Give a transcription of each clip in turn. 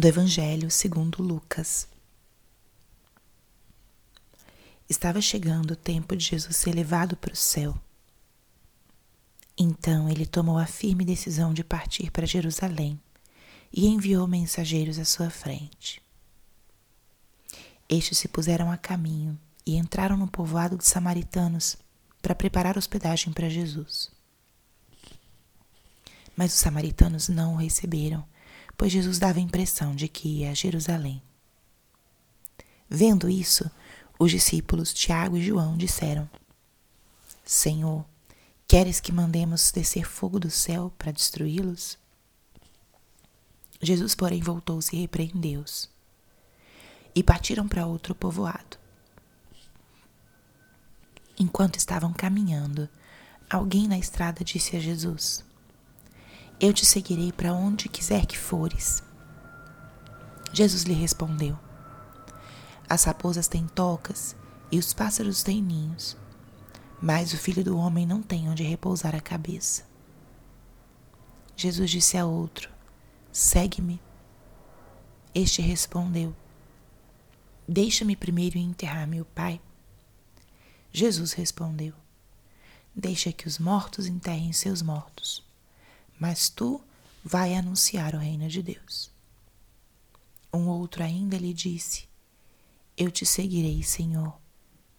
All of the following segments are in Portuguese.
do Evangelho segundo Lucas. Estava chegando o tempo de Jesus ser levado para o céu. Então ele tomou a firme decisão de partir para Jerusalém e enviou mensageiros à sua frente. Estes se puseram a caminho e entraram no povoado de samaritanos para preparar hospedagem para Jesus. Mas os samaritanos não o receberam, pois Jesus dava a impressão de que ia a Jerusalém. Vendo isso, os discípulos Tiago e João disseram: Senhor, queres que mandemos descer fogo do céu para destruí-los? Jesus, porém, voltou-se e repreendeu-os. E partiram para outro povoado. Enquanto estavam caminhando, alguém na estrada disse a Jesus: Eu te seguirei para onde quiser que fores. Jesus lhe respondeu: As raposas têm tocas e os pássaros têm ninhos, mas o filho do homem não tem onde repousar a cabeça. Jesus disse a outro: Segue-me. Este respondeu: Deixa-me primeiro enterrar meu pai. Jesus respondeu: Deixa que os mortos enterrem seus mortos, mas tu vai anunciar o reino de Deus. Um outro ainda lhe disse: Eu te seguirei, Senhor,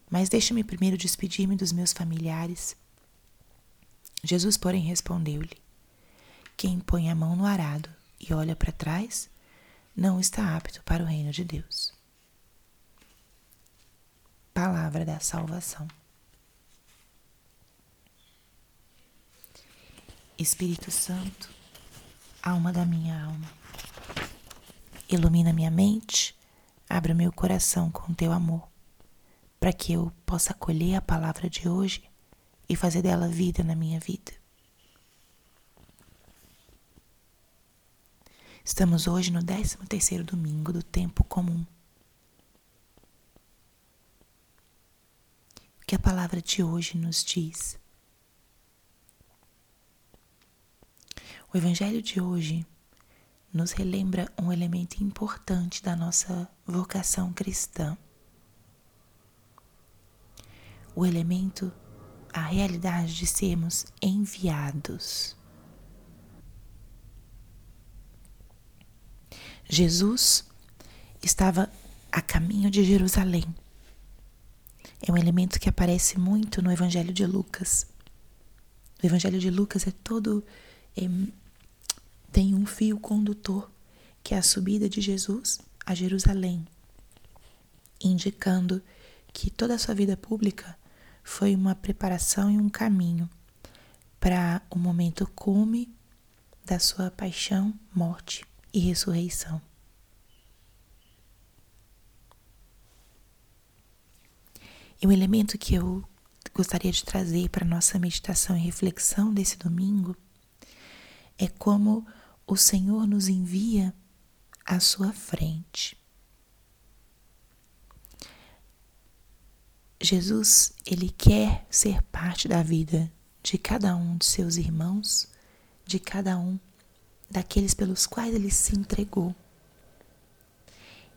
mas deixa-me primeiro despedir-me dos meus familiares. Jesus, porém, respondeu-lhe: Quem põe a mão no arado e olha para trás, não está apto para o reino de Deus palavra da salvação. Espírito Santo, alma da minha alma, ilumina minha mente, abra meu coração com teu amor, para que eu possa acolher a palavra de hoje e fazer dela vida na minha vida. Estamos hoje no 13 terceiro domingo do tempo comum. que a palavra de hoje nos diz. O Evangelho de hoje nos relembra um elemento importante da nossa vocação cristã. O elemento, a realidade de sermos enviados. Jesus estava a caminho de Jerusalém é um elemento que aparece muito no Evangelho de Lucas. O Evangelho de Lucas é todo. Tem um fio condutor, que é a subida de Jesus a Jerusalém, indicando que toda a sua vida pública foi uma preparação e um caminho para o momento cume da sua paixão, morte e ressurreição. E o elemento que eu gostaria de trazer para nossa meditação e reflexão desse domingo é como o Senhor nos envia à sua frente. Jesus, ele quer ser parte da vida de cada um de seus irmãos, de cada um daqueles pelos quais ele se entregou.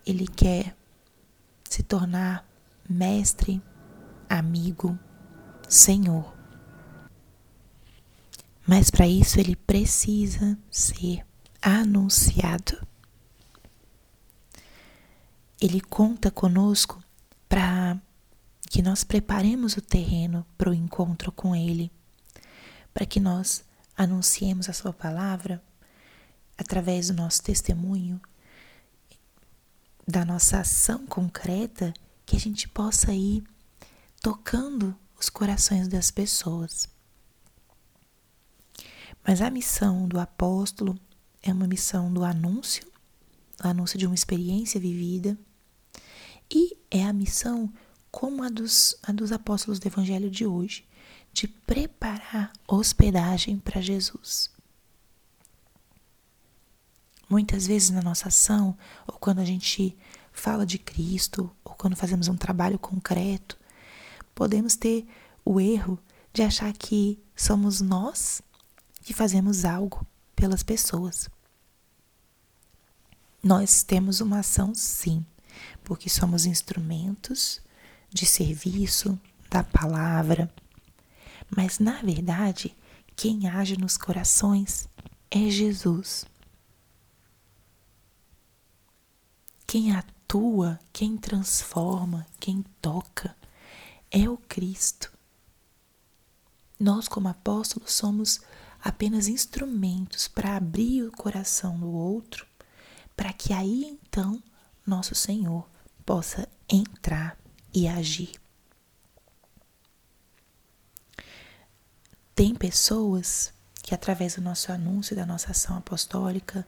Ele quer se tornar mestre amigo, Senhor. Mas para isso ele precisa ser anunciado. Ele conta conosco para que nós preparemos o terreno para o encontro com Ele, para que nós anunciemos a Sua palavra através do nosso testemunho, da nossa ação concreta, que a gente possa ir tocando os corações das pessoas. Mas a missão do apóstolo é uma missão do anúncio, o anúncio de uma experiência vivida, e é a missão como a dos, a dos apóstolos do evangelho de hoje, de preparar hospedagem para Jesus. Muitas vezes na nossa ação, ou quando a gente fala de Cristo, ou quando fazemos um trabalho concreto, podemos ter o erro de achar que somos nós que fazemos algo pelas pessoas. Nós temos uma ação sim, porque somos instrumentos de serviço da palavra. Mas na verdade, quem age nos corações é Jesus. Quem atua, quem transforma, quem toca é o Cristo. Nós, como apóstolos, somos apenas instrumentos para abrir o coração do outro, para que aí então nosso Senhor possa entrar e agir. Tem pessoas que, através do nosso anúncio, da nossa ação apostólica,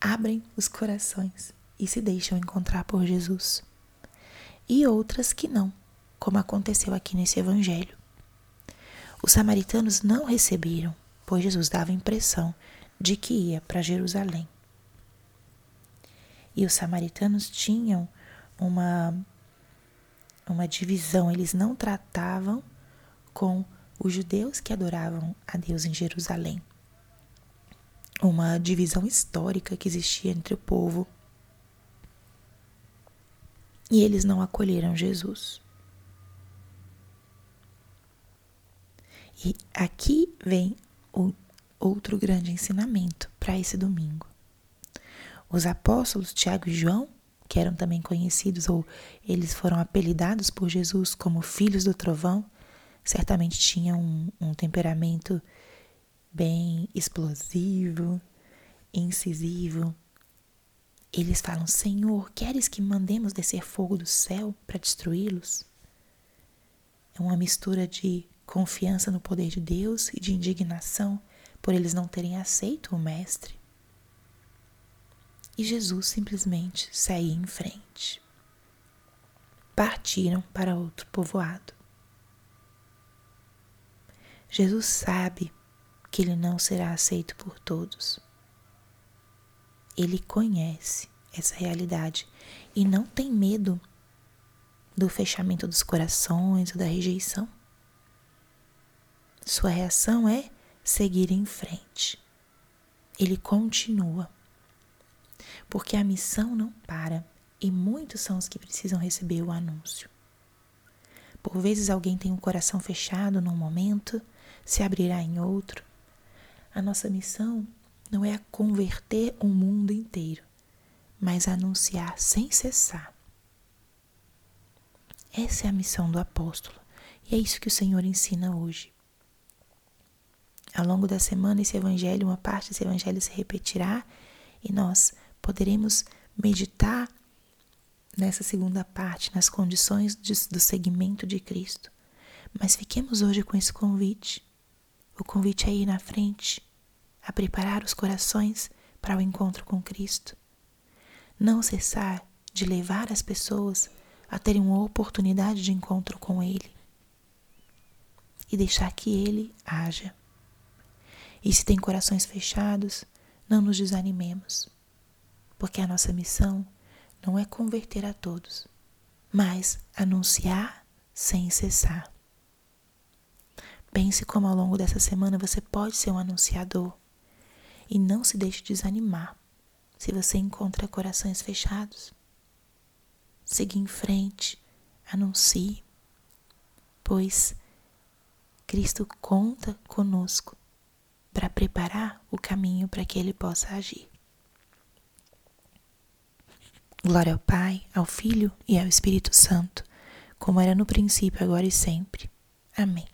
abrem os corações e se deixam encontrar por Jesus. E outras que não, como aconteceu aqui nesse evangelho. Os samaritanos não receberam, pois Jesus dava a impressão de que ia para Jerusalém. E os samaritanos tinham uma uma divisão, eles não tratavam com os judeus que adoravam a Deus em Jerusalém. Uma divisão histórica que existia entre o povo. E eles não acolheram Jesus. E aqui vem outro grande ensinamento para esse domingo. Os apóstolos Tiago e João, que eram também conhecidos ou eles foram apelidados por Jesus como filhos do trovão, certamente tinham um, um temperamento bem explosivo, incisivo. Eles falam: Senhor, queres que mandemos descer fogo do céu para destruí-los? É uma mistura de confiança no poder de Deus e de indignação por eles não terem aceito o Mestre. E Jesus simplesmente saiu em frente. Partiram para outro povoado. Jesus sabe que ele não será aceito por todos. Ele conhece essa realidade e não tem medo do fechamento dos corações ou da rejeição. Sua reação é seguir em frente. Ele continua porque a missão não para e muitos são os que precisam receber o anúncio. Por vezes alguém tem um coração fechado num momento, se abrirá em outro. A nossa missão não é converter o mundo inteiro, mas anunciar sem cessar. Essa é a missão do apóstolo e é isso que o Senhor ensina hoje. Ao longo da semana, esse evangelho, uma parte desse evangelho se repetirá e nós poderemos meditar nessa segunda parte, nas condições de, do segmento de Cristo. Mas fiquemos hoje com esse convite. O convite é ir na frente, a preparar os corações para o encontro com Cristo. Não cessar de levar as pessoas a terem uma oportunidade de encontro com Ele e deixar que Ele haja. E se tem corações fechados, não nos desanimemos porque a nossa missão não é converter a todos, mas anunciar sem cessar. Pense como ao longo dessa semana você pode ser um anunciador e não se deixe desanimar se você encontra corações fechados. Siga em frente, anuncie, pois Cristo conta conosco para preparar o caminho para que ele possa agir. Glória ao Pai, ao Filho e ao Espírito Santo, como era no princípio, agora e sempre. Amém.